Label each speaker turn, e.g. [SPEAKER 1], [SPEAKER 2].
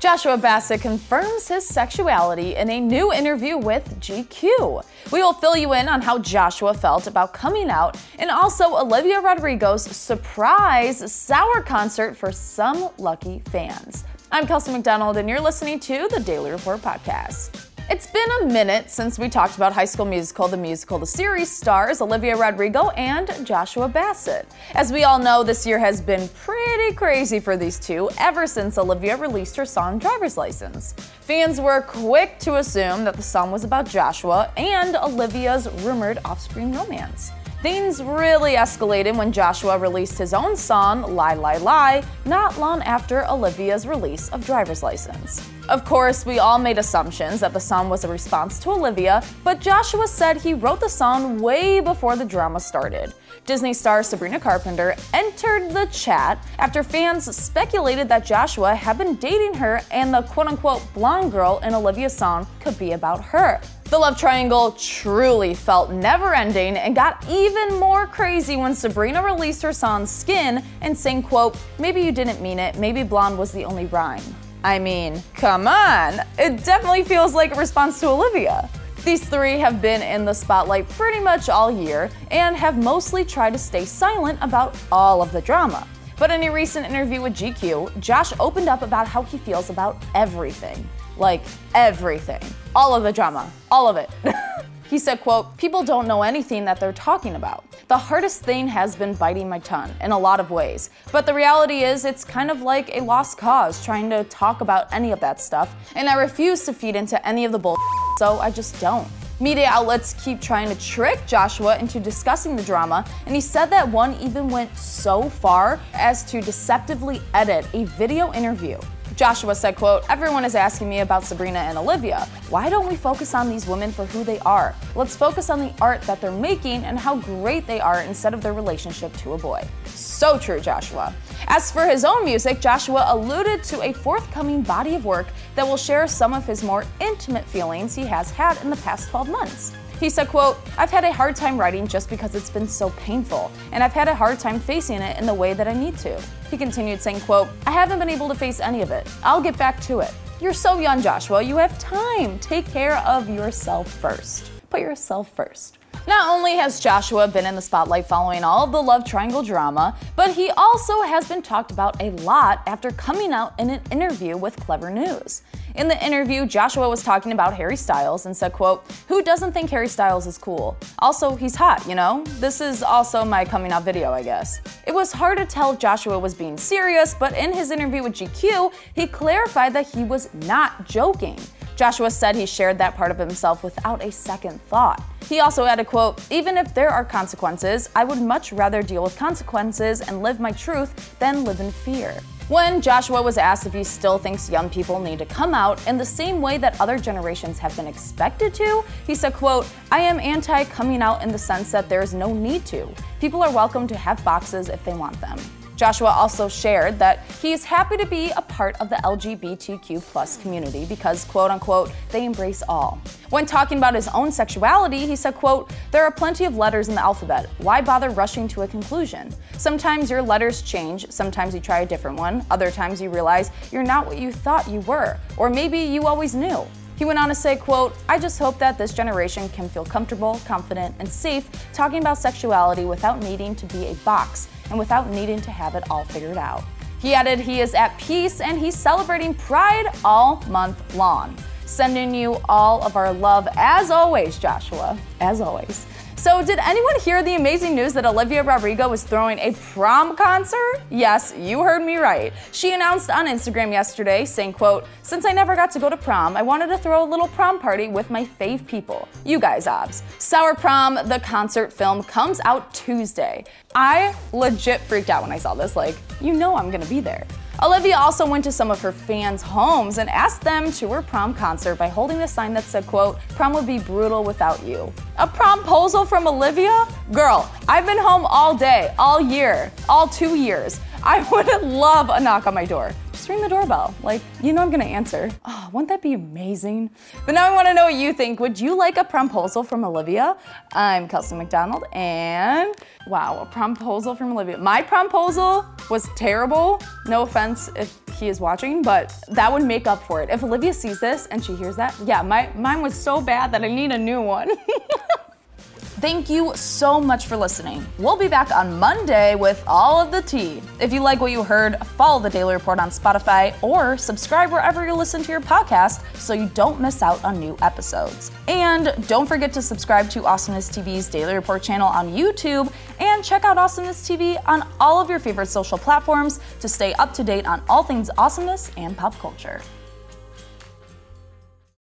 [SPEAKER 1] Joshua Bassett confirms his sexuality in a new interview with GQ. We will fill you in on how Joshua felt about coming out and also Olivia Rodrigo's surprise sour concert for some lucky fans. I'm Kelsey McDonald, and you're listening to the Daily Report Podcast. It's been a minute since we talked about High School Musical, the musical. The series stars Olivia Rodrigo and Joshua Bassett. As we all know, this year has been pretty crazy for these two ever since Olivia released her song Driver's License. Fans were quick to assume that the song was about Joshua and Olivia's rumored off-screen romance. Things really escalated when Joshua released his own song, Lie Lie Lie, not long after Olivia's release of Driver's License. Of course, we all made assumptions that the song was a response to Olivia, but Joshua said he wrote the song way before the drama started. Disney star Sabrina Carpenter entered the chat after fans speculated that Joshua had been dating her and the quote unquote blonde girl in Olivia's song could be about her. The love triangle truly felt never ending and got even more crazy when Sabrina released her song Skin and sang, quote, Maybe you didn't mean it, maybe blonde was the only rhyme. I mean, come on. It definitely feels like a response to Olivia. These three have been in the spotlight pretty much all year and have mostly tried to stay silent about all of the drama. But in a recent interview with GQ, Josh opened up about how he feels about everything. Like everything. All of the drama. All of it. He said, quote, people don't know anything that they're talking about. The hardest thing has been biting my tongue in a lot of ways. But the reality is it's kind of like a lost cause trying to talk about any of that stuff, and I refuse to feed into any of the bull so I just don't. Media outlets keep trying to trick Joshua into discussing the drama, and he said that one even went so far as to deceptively edit a video interview Joshua said, quote, Everyone is asking me about Sabrina and Olivia. Why don't we focus on these women for who they are? Let's focus on the art that they're making and how great they are instead of their relationship to a boy. So true, Joshua. As for his own music, Joshua alluded to a forthcoming body of work that will share some of his more intimate feelings he has had in the past 12 months. He said, quote, I've had a hard time writing just because it's been so painful, and I've had a hard time facing it in the way that I need to. He continued saying, quote, I haven't been able to face any of it. I'll get back to it. You're so young, Joshua. You have time. Take care of yourself first. Put yourself first. Not only has Joshua been in the spotlight following all of the love triangle drama, but he also has been talked about a lot after coming out in an interview with Clevver News. In the interview, Joshua was talking about Harry Styles and said, quote, Who doesn't think Harry Styles is cool? Also, he's hot, you know? This is also my coming out video, I guess. It was hard to tell if Joshua was being serious, but in his interview with GQ, he clarified that he was not joking. Joshua said he shared that part of himself without a second thought. He also added, quote, even if there are consequences, I would much rather deal with consequences and live my truth than live in fear. When Joshua was asked if he still thinks young people need to come out in the same way that other generations have been expected to, he said, quote, I am anti coming out in the sense that there is no need to. People are welcome to have boxes if they want them. Joshua also shared that he is happy to be a part of the LGBTQ plus community because, quote unquote, they embrace all. When talking about his own sexuality, he said, quote, there are plenty of letters in the alphabet. Why bother rushing to a conclusion? Sometimes your letters change, sometimes you try a different one, other times you realize you're not what you thought you were, or maybe you always knew. He went on to say, quote, I just hope that this generation can feel comfortable, confident, and safe talking about sexuality without needing to be a box and without needing to have it all figured out. He added he is at peace and he's celebrating Pride all month long. Sending you all of our love as always, Joshua, as always. So, did anyone hear the amazing news that Olivia Rodrigo is throwing a prom concert? Yes, you heard me right. She announced on Instagram yesterday, saying, quote, Since I never got to go to prom, I wanted to throw a little prom party with my fave people. You guys, obs. Sour Prom, the concert film, comes out Tuesday. I legit freaked out when I saw this. Like, you know I'm gonna be there. Olivia also went to some of her fans' homes and asked them to her prom concert by holding a sign that said, quote, prom would be brutal without you. A promposal from Olivia? Girl, I've been home all day, all year, all two years. I would love a knock on my door. Just ring the doorbell. Like, you know I'm gonna answer. Oh, wouldn't that be amazing? But now I wanna know what you think. Would you like a promposal from Olivia? I'm Kelsey McDonald, and wow, a promposal from Olivia. My promposal was terrible. No offense if he is watching, but that would make up for it. If Olivia sees this and she hears that, yeah, my, mine was so bad that I need a new one. Thank you so much for listening. We'll be back on Monday with all of the tea. If you like what you heard, follow the Daily Report on Spotify or subscribe wherever you listen to your podcast so you don't miss out on new episodes. And don't forget to subscribe to Awesomeness TV's Daily Report channel on YouTube and check out Awesomeness TV on all of your favorite social platforms to stay up to date on all things awesomeness and pop culture.